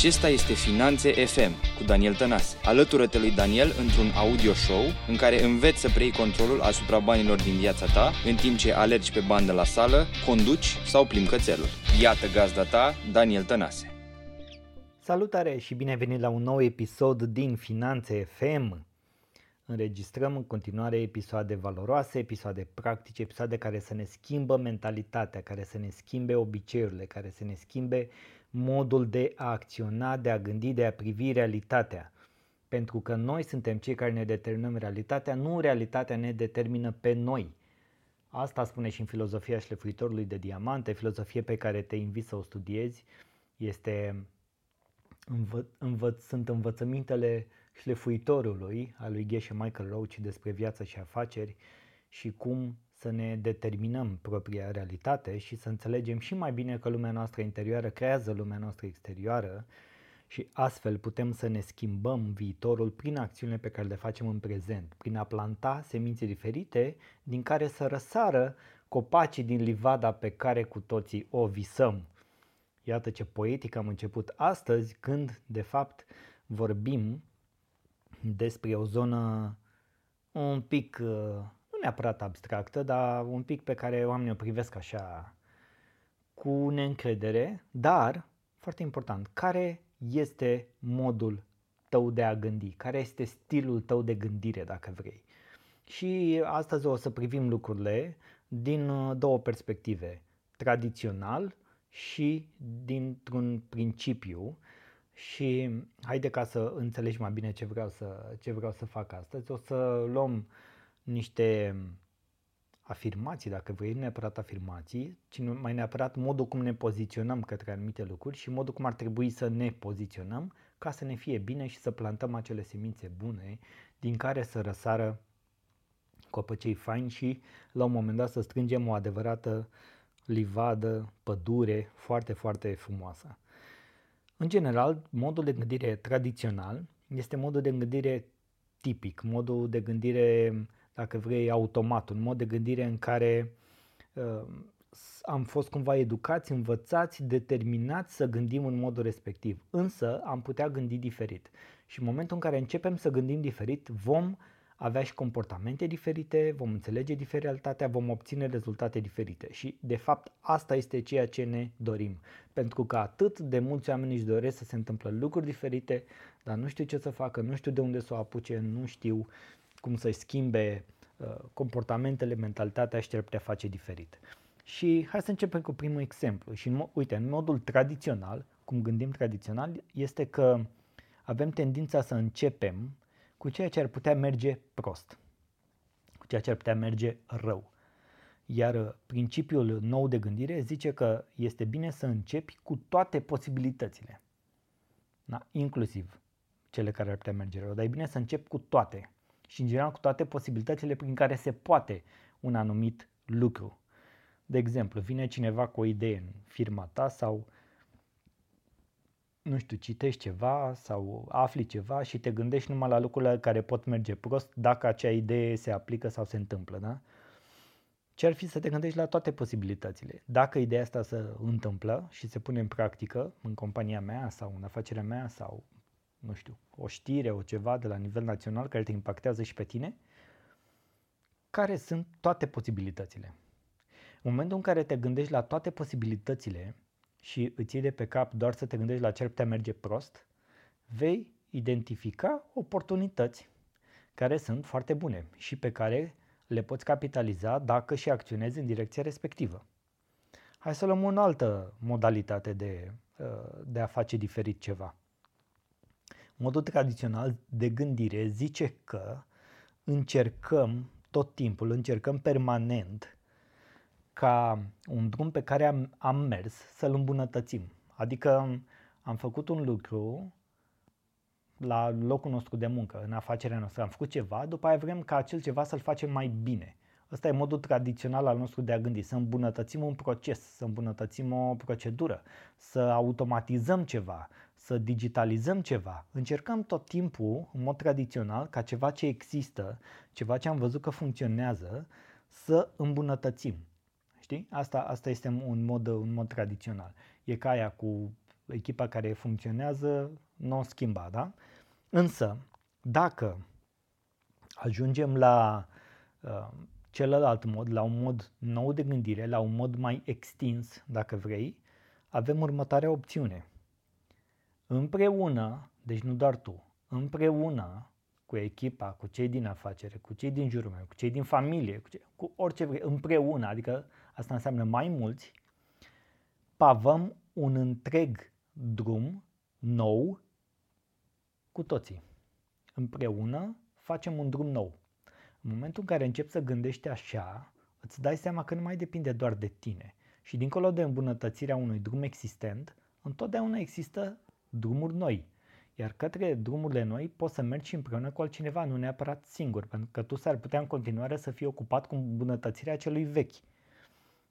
Acesta este Finanțe FM cu Daniel Tănase. Alătură-te lui Daniel într-un audio show în care înveți să preiei controlul asupra banilor din viața ta în timp ce alergi pe bandă la sală, conduci sau plimbi cățelul. Iată gazda ta, Daniel Tănase. Salutare și bine venit la un nou episod din Finanțe FM. Înregistrăm în continuare episoade valoroase, episoade practice, episoade care să ne schimbă mentalitatea, care să ne schimbe obiceiurile, care să ne schimbe modul de a acționa, de a gândi, de a privi realitatea. Pentru că noi suntem cei care ne determinăm realitatea, nu realitatea ne determină pe noi. Asta spune și în filozofia șlefuitorului de diamante, filozofie pe care te invit să o studiezi. Este învă, învăț, sunt învățămintele șlefuitorului al lui Geshe Michael Roach despre viață și afaceri și cum să ne determinăm propria realitate și să înțelegem și mai bine că lumea noastră interioară creează lumea noastră exterioară și astfel putem să ne schimbăm viitorul prin acțiunile pe care le facem în prezent, prin a planta semințe diferite din care să răsară copacii din livada pe care cu toții o visăm. Iată ce poetic am început astăzi când, de fapt, vorbim despre o zonă un pic uh, neapărat abstractă, dar un pic pe care oamenii o privesc așa cu neîncredere, dar, foarte important, care este modul tău de a gândi, care este stilul tău de gândire, dacă vrei. Și astăzi o să privim lucrurile din uh, două perspective, tradițional și dintr-un principiu și haide ca să înțelegi mai bine ce vreau să, ce vreau să fac astăzi. O să luăm niște afirmații, dacă vrei, nu neapărat afirmații, ci mai neapărat modul cum ne poziționăm către anumite lucruri și modul cum ar trebui să ne poziționăm ca să ne fie bine și să plantăm acele semințe bune din care să răsară copăcei faini și la un moment dat să strângem o adevărată livadă, pădure foarte, foarte frumoasă. În general, modul de gândire tradițional este modul de gândire tipic, modul de gândire dacă vrei, automat, un mod de gândire în care uh, am fost cumva educați, învățați, determinați să gândim în modul respectiv. Însă am putea gândi diferit. Și în momentul în care începem să gândim diferit, vom avea și comportamente diferite, vom înțelege diferit realitatea, vom obține rezultate diferite. Și, de fapt, asta este ceea ce ne dorim. Pentru că atât de mulți oameni își doresc să se întâmple lucruri diferite, dar nu știu ce să facă, nu știu de unde să o apuce, nu știu cum să-și schimbe uh, comportamentele, mentalitatea și ce ar putea face diferit. Și hai să începem cu primul exemplu. Și uite, în modul tradițional, cum gândim tradițional, este că avem tendința să începem cu ceea ce ar putea merge prost, cu ceea ce ar putea merge rău. Iar uh, principiul nou de gândire zice că este bine să începi cu toate posibilitățile, da? inclusiv cele care ar putea merge rău, dar e bine să începi cu toate și în general cu toate posibilitățile prin care se poate un anumit lucru. De exemplu, vine cineva cu o idee în firma ta sau nu știu, citești ceva sau afli ceva și te gândești numai la lucrurile care pot merge prost dacă acea idee se aplică sau se întâmplă, da? Ce ar fi să te gândești la toate posibilitățile? Dacă ideea asta se întâmplă și se pune în practică în compania mea sau în afacerea mea sau nu știu, o știre, o ceva de la nivel național care te impactează și pe tine, care sunt toate posibilitățile. În momentul în care te gândești la toate posibilitățile și îți iei de pe cap doar să te gândești la ce ar putea merge prost, vei identifica oportunități care sunt foarte bune și pe care le poți capitaliza dacă și acționezi în direcția respectivă. Hai să luăm o altă modalitate de, de a face diferit ceva. Modul tradițional de gândire zice că încercăm tot timpul, încercăm permanent ca un drum pe care am, am mers să-l îmbunătățim. Adică am făcut un lucru la locul nostru de muncă, în afacerea noastră, am făcut ceva, după aia vrem ca acel ceva să-l facem mai bine. Ăsta e modul tradițional al nostru de a gândi, să îmbunătățim un proces, să îmbunătățim o procedură, să automatizăm ceva, să digitalizăm ceva. Încercăm tot timpul, în mod tradițional, ca ceva ce există, ceva ce am văzut că funcționează, să îmbunătățim. Știi? Asta, asta este un mod, un mod tradițional. E ca aia cu echipa care funcționează nu o schimba, da? Însă, dacă ajungem la uh, celălalt mod, la un mod nou de gândire, la un mod mai extins, dacă vrei, avem următoarea opțiune. Împreună, deci nu doar tu, împreună cu echipa, cu cei din afacere, cu cei din jurul meu, cu cei din familie, cu, cei, cu orice vrei, împreună, adică asta înseamnă mai mulți, pavăm un întreg drum nou cu toții. Împreună facem un drum nou. În momentul în care începi să gândești așa, îți dai seama că nu mai depinde doar de tine. Și dincolo de îmbunătățirea unui drum existent, întotdeauna există drumuri noi. Iar către drumurile noi poți să mergi împreună cu altcineva, nu neapărat singur, pentru că tu s-ar putea în continuare să fii ocupat cu îmbunătățirea celui vechi.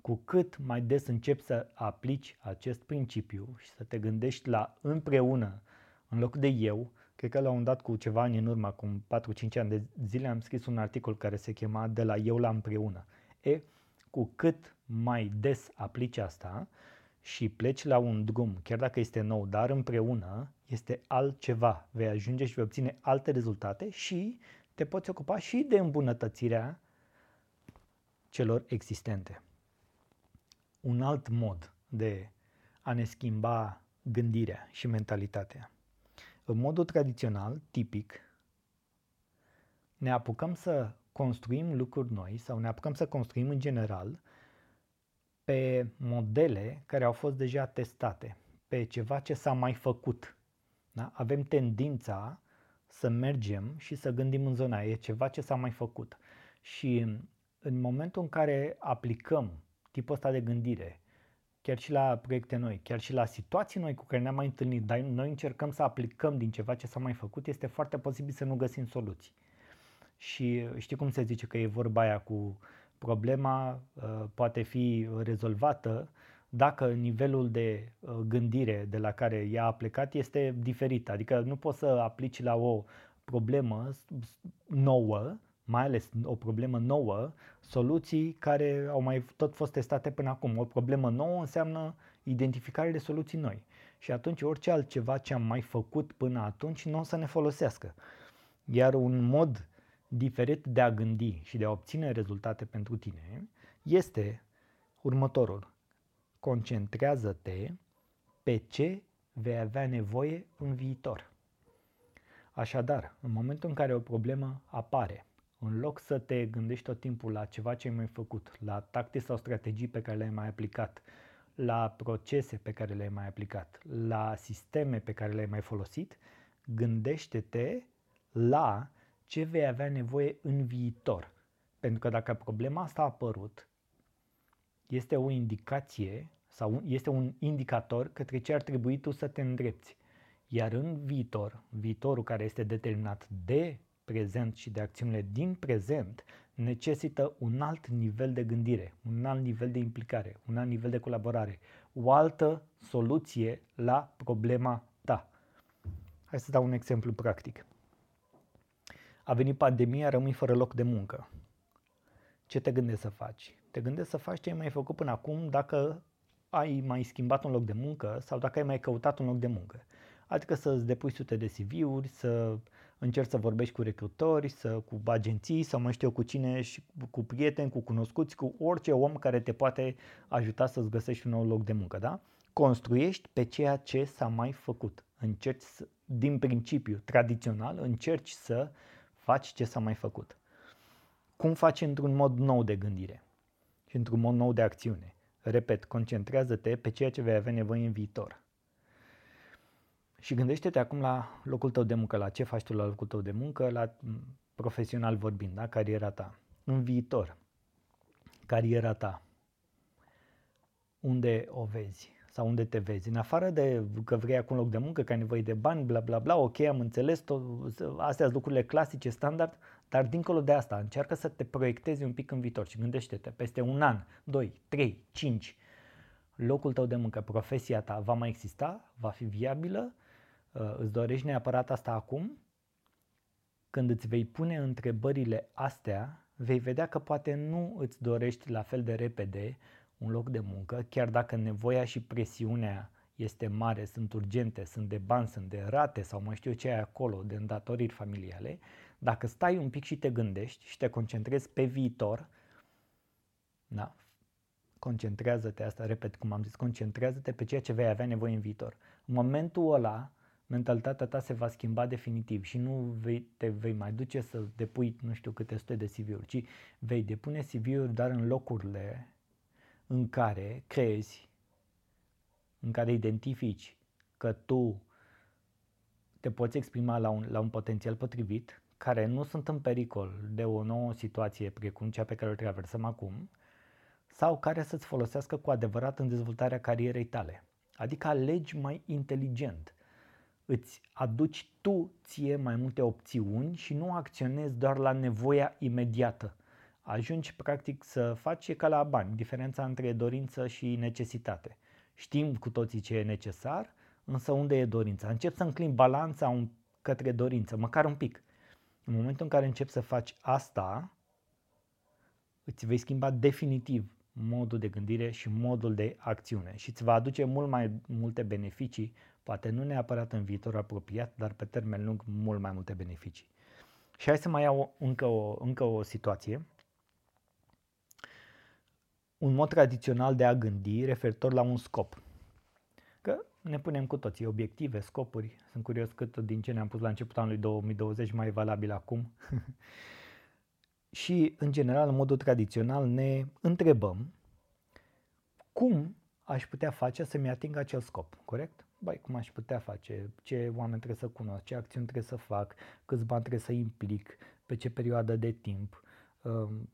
Cu cât mai des începi să aplici acest principiu și să te gândești la împreună în loc de eu, cred că la un dat cu ceva ani în urmă, acum 4-5 ani de zile, am scris un articol care se chema De la eu la împreună. E, cu cât mai des aplici asta și pleci la un drum, chiar dacă este nou, dar împreună, este altceva. Vei ajunge și vei obține alte rezultate și te poți ocupa și de îmbunătățirea celor existente. Un alt mod de a ne schimba gândirea și mentalitatea. În modul tradițional, tipic, ne apucăm să construim lucruri noi sau ne apucăm să construim în general pe modele care au fost deja testate, pe ceva ce s-a mai făcut. Da? Avem tendința să mergem și să gândim în zona aia, e ceva ce s-a mai făcut. Și în momentul în care aplicăm tipul ăsta de gândire, chiar și la proiecte noi, chiar și la situații noi cu care ne-am mai întâlnit, dar noi încercăm să aplicăm din ceva ce s-a mai făcut, este foarte posibil să nu găsim soluții. Și știi cum se zice că e vorba aia cu problema uh, poate fi rezolvată dacă nivelul de uh, gândire de la care ea a plecat este diferit. Adică nu poți să aplici la o problemă nouă, mai ales o problemă nouă, soluții care au mai tot fost testate până acum. O problemă nouă înseamnă identificare de soluții noi. Și atunci orice altceva ce am mai făcut până atunci nu o să ne folosească. Iar un mod diferit de a gândi și de a obține rezultate pentru tine este următorul. Concentrează-te pe ce vei avea nevoie în viitor. Așadar, în momentul în care o problemă apare, în loc să te gândești tot timpul la ceva ce ai mai făcut, la tactici sau strategii pe care le-ai mai aplicat, la procese pe care le-ai mai aplicat, la sisteme pe care le-ai mai folosit, gândește-te la ce vei avea nevoie în viitor. Pentru că dacă problema asta a apărut, este o indicație sau este un indicator către ce ar trebui tu să te îndrepți. Iar în viitor, viitorul care este determinat de prezent și de acțiunile din prezent, necesită un alt nivel de gândire, un alt nivel de implicare, un alt nivel de colaborare, o altă soluție la problema ta. Hai să dau un exemplu practic a venit pandemia, rămâi fără loc de muncă. Ce te gândești să faci? Te gândești să faci ce ai mai făcut până acum dacă ai mai schimbat un loc de muncă sau dacă ai mai căutat un loc de muncă. Adică să-ți depui sute de CV-uri, să încerci să vorbești cu recrutori, să, cu agenții sau mai știu eu cu cine, și cu prieteni, cu cunoscuți, cu orice om care te poate ajuta să-ți găsești un nou loc de muncă. Da? Construiești pe ceea ce s-a mai făcut. Încerci, să, din principiu tradițional, încerci să faci ce s-a mai făcut. Cum faci într-un mod nou de gândire și într-un mod nou de acțiune? Repet, concentrează-te pe ceea ce vei avea nevoie în viitor. Și gândește-te acum la locul tău de muncă, la ce faci tu la locul tău de muncă, la profesional vorbind, da? cariera ta. În viitor, cariera ta, unde o vezi? Sau unde te vezi. În afară de că vrei acum loc de muncă, că ai nevoie de bani, bla bla bla, ok, am înțeles, tot, astea sunt lucrurile clasice, standard, dar dincolo de asta, încearcă să te proiectezi un pic în viitor și gândește-te, peste un an, 2, 3, 5, locul tău de muncă, profesia ta va mai exista, va fi viabilă, uh, îți dorești neapărat asta acum? Când îți vei pune întrebările astea, vei vedea că poate nu îți dorești la fel de repede un loc de muncă, chiar dacă nevoia și presiunea este mare, sunt urgente, sunt de bani, sunt de rate sau mai știu ce ai acolo, de îndatoriri familiale, dacă stai un pic și te gândești și te concentrezi pe viitor, da, concentrează-te, asta repet cum am zis, concentrează-te pe ceea ce vei avea nevoie în viitor. În momentul ăla, mentalitatea ta se va schimba definitiv și nu vei, te vei mai duce să depui nu știu câte sute de CV-uri, ci vei depune CV-uri doar în locurile în care crezi, în care identifici că tu te poți exprima la un, la un potențial potrivit, care nu sunt în pericol de o nouă situație precum cea pe care o traversăm acum, sau care să-ți folosească cu adevărat în dezvoltarea carierei tale. Adică alegi mai inteligent. Îți aduci tu ție mai multe opțiuni și nu acționezi doar la nevoia imediată. Ajungi practic să faci ca la bani, diferența între dorință și necesitate. Știm cu toții ce e necesar, însă unde e dorința? Încep să înclin balanța un, către dorință, măcar un pic. În momentul în care începi să faci asta, îți vei schimba definitiv modul de gândire și modul de acțiune și îți va aduce mult mai multe beneficii, poate nu neapărat în viitor apropiat, dar pe termen lung mult mai multe beneficii. Și hai să mai iau încă o, încă o situație. Un mod tradițional de a gândi referitor la un scop. Că ne punem cu toții obiective, scopuri. Sunt curios cât din ce ne-am pus la începutul anului 2020 mai e valabil acum. și, în general, în modul tradițional, ne întrebăm cum aș putea face să-mi ating acel scop, corect? Băi, cum aș putea face, ce oameni trebuie să cunosc, ce acțiuni trebuie să fac, câți bani trebuie să implic, pe ce perioadă de timp, um,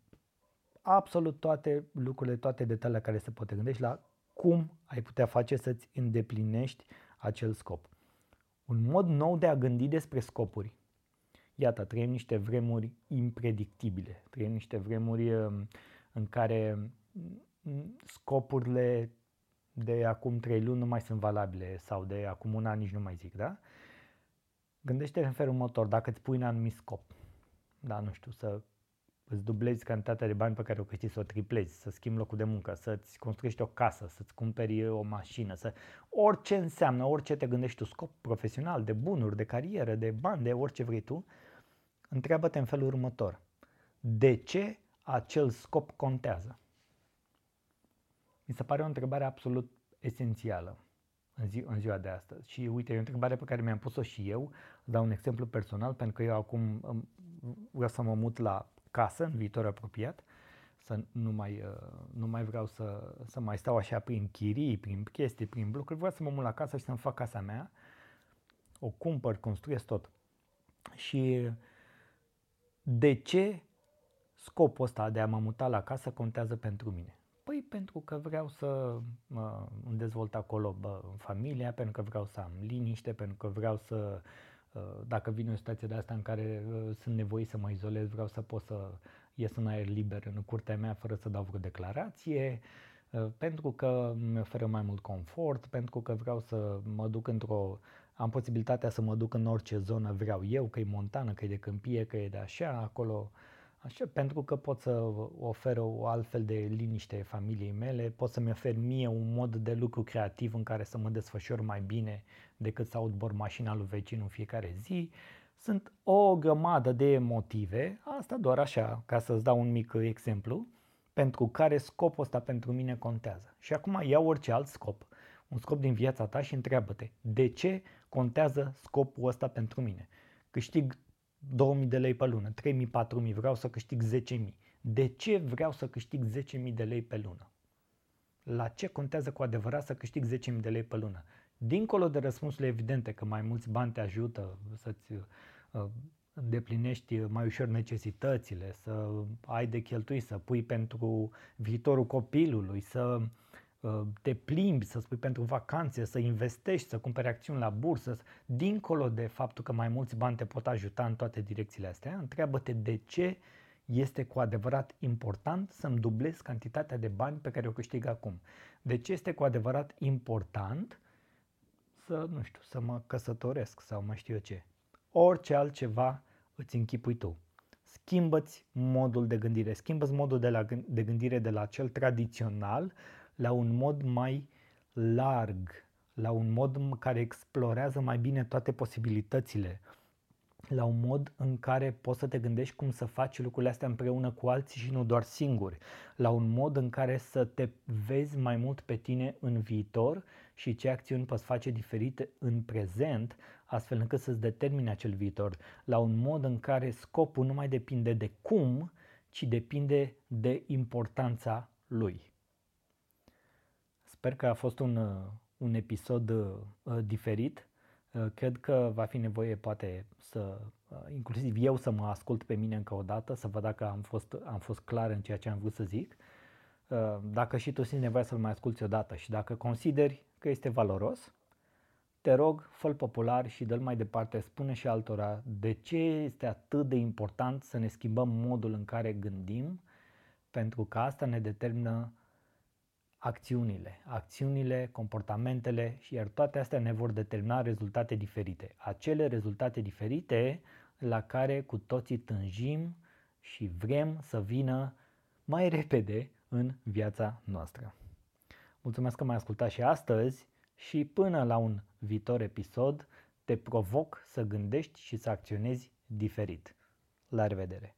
absolut toate lucrurile, toate detaliile care se poate gândești la cum ai putea face să-ți îndeplinești acel scop. Un mod nou de a gândi despre scopuri Iată, trăim niște vremuri impredictibile, trăim niște vremuri um, în care mm, scopurile de acum trei luni nu mai sunt valabile sau de acum un an nici nu mai zic, da? Gândește în felul următor, dacă îți pui un anumit scop, da, nu știu, să îți dublezi cantitatea de bani pe care o câștigi, să o triplezi, să schimbi locul de muncă, să-ți construiești o casă, să-ți cumperi o mașină, să orice înseamnă, orice te gândești tu, scop profesional, de bunuri, de carieră, de bani, de orice vrei tu, Întreabă-te în felul următor. De ce acel scop contează? Mi se pare o întrebare absolut esențială în, zi, în ziua de astăzi. Și uite, e o întrebare pe care mi-am pus-o și eu. Dau un exemplu personal, pentru că eu acum vreau să mă mut la casă în viitor apropiat, să nu mai, uh, nu mai vreau să, să mai stau așa prin chirii, prin chestii, prin lucruri, vreau să mă mut la casă și să-mi fac casa mea, o cumpăr, construiesc tot. Și de ce scopul ăsta de a mă muta la casă contează pentru mine? Păi pentru că vreau să mă dezvolt acolo bă, familia, pentru că vreau să am liniște, pentru că vreau să, ă, dacă vine o situație de asta în care ă, sunt nevoit să mă izolez, vreau să pot să ies în aer liber în curtea mea fără să dau vreo declarație, ă, pentru că mi oferă mai mult confort, pentru că vreau să mă duc într-o am posibilitatea să mă duc în orice zonă vreau eu, că e montană, că e de câmpie, că e de așa, acolo, așa, pentru că pot să ofer o altfel de liniște familiei mele, pot să-mi ofer mie un mod de lucru creativ în care să mă desfășor mai bine decât să aud bor mașina lui vecin în fiecare zi. Sunt o grămadă de motive, asta doar așa, ca să-ți dau un mic exemplu, pentru care scopul ăsta pentru mine contează. Și acum iau orice alt scop, un scop din viața ta și întreabă-te, de ce contează scopul ăsta pentru mine. Câștig 2000 de lei pe lună, 3000, 4000, vreau să câștig 10.000. De ce vreau să câștig 10.000 de lei pe lună? La ce contează cu adevărat să câștig 10.000 de lei pe lună? Dincolo de răspunsurile evidente că mai mulți bani te ajută să-ți uh, îndeplinești mai ușor necesitățile, să ai de cheltui, să pui pentru viitorul copilului, să Uh, te plimbi, să spui pentru vacanțe, să investești, să cumperi acțiuni la bursă, dincolo de faptul că mai mulți bani te pot ajuta în toate direcțiile astea, întreabă-te de ce este cu adevărat important să-mi dublez cantitatea de bani pe care o câștig acum. De ce este cu adevărat important să, nu știu, să mă căsătoresc sau mai știu eu ce. Orice altceva îți închipui tu. Schimbă-ți modul de gândire, schimbă-ți modul de, la, de gândire de la cel tradițional la un mod mai larg, la un mod în care explorează mai bine toate posibilitățile, la un mod în care poți să te gândești cum să faci lucrurile astea împreună cu alții și nu doar singuri, la un mod în care să te vezi mai mult pe tine în viitor și ce acțiuni poți face diferite în prezent, astfel încât să-ți determine acel viitor, la un mod în care scopul nu mai depinde de cum, ci depinde de importanța lui. Sper că a fost un, un episod uh, diferit Uh, cred că va fi nevoie poate să, uh, inclusiv eu să mă ascult pe mine încă o dată, să văd dacă am fost, am fost clar în ceea ce am vrut să zic. Uh, dacă și tu simți nevoie să-l mai asculti odată și dacă consideri că este valoros, te rog, fă popular și dă-l mai departe, spune și altora de ce este atât de important să ne schimbăm modul în care gândim, pentru că asta ne determină acțiunile, acțiunile, comportamentele și iar toate astea ne vor determina rezultate diferite. Acele rezultate diferite la care cu toții tânjim și vrem să vină mai repede în viața noastră. Mulțumesc că m-ai ascultat și astăzi și până la un viitor episod te provoc să gândești și să acționezi diferit. La revedere!